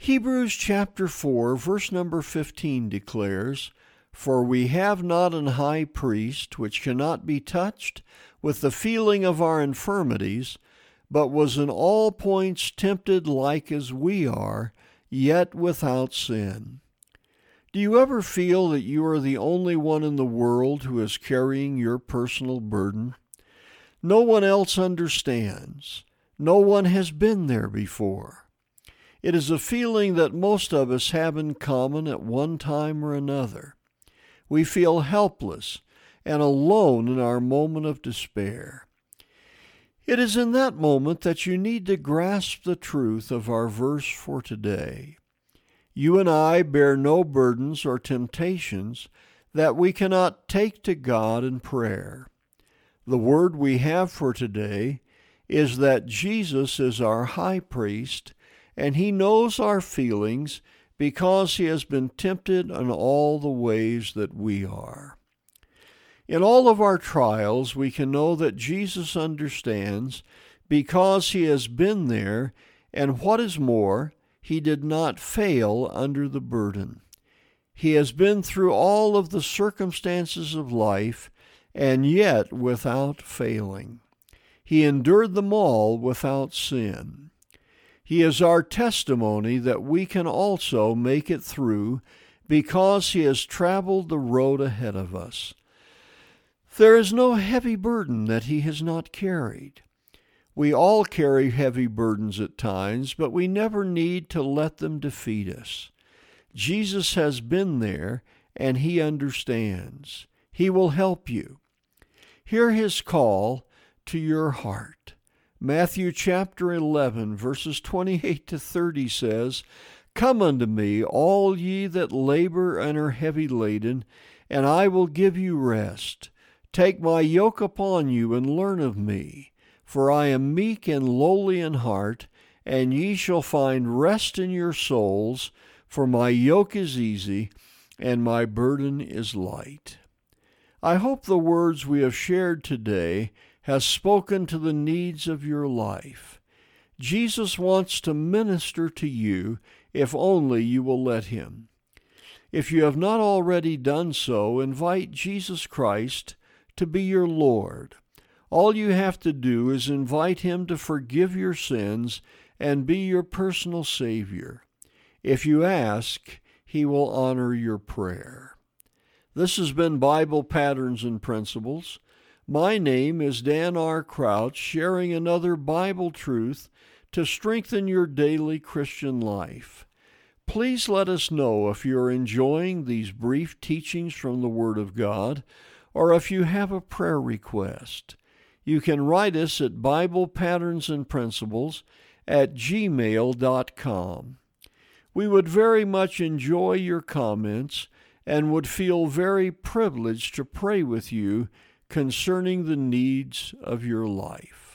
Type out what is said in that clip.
Hebrews chapter 4, verse number 15 declares, For we have not an high priest which cannot be touched with the feeling of our infirmities, but was in all points tempted like as we are, yet without sin. Do you ever feel that you are the only one in the world who is carrying your personal burden? No one else understands. No one has been there before. It is a feeling that most of us have in common at one time or another. We feel helpless and alone in our moment of despair. It is in that moment that you need to grasp the truth of our verse for today. You and I bear no burdens or temptations that we cannot take to God in prayer. The word we have for today is that Jesus is our high priest and he knows our feelings because he has been tempted in all the ways that we are. In all of our trials, we can know that Jesus understands because he has been there, and what is more, he did not fail under the burden. He has been through all of the circumstances of life, and yet without failing. He endured them all without sin. He is our testimony that we can also make it through because He has traveled the road ahead of us. There is no heavy burden that He has not carried. We all carry heavy burdens at times, but we never need to let them defeat us. Jesus has been there and He understands. He will help you. Hear His call to your heart. Matthew chapter 11, verses 28 to 30 says, Come unto me, all ye that labor and are heavy laden, and I will give you rest. Take my yoke upon you and learn of me, for I am meek and lowly in heart, and ye shall find rest in your souls, for my yoke is easy and my burden is light. I hope the words we have shared today has spoken to the needs of your life. Jesus wants to minister to you if only you will let him. If you have not already done so, invite Jesus Christ to be your Lord. All you have to do is invite him to forgive your sins and be your personal Savior. If you ask, he will honor your prayer. This has been Bible Patterns and Principles. My name is Dan R. Crouch, sharing another Bible truth to strengthen your daily Christian life. Please let us know if you're enjoying these brief teachings from the Word of God or if you have a prayer request. You can write us at Bible Patterns and Principles at gmail.com. We would very much enjoy your comments and would feel very privileged to pray with you concerning the needs of your life.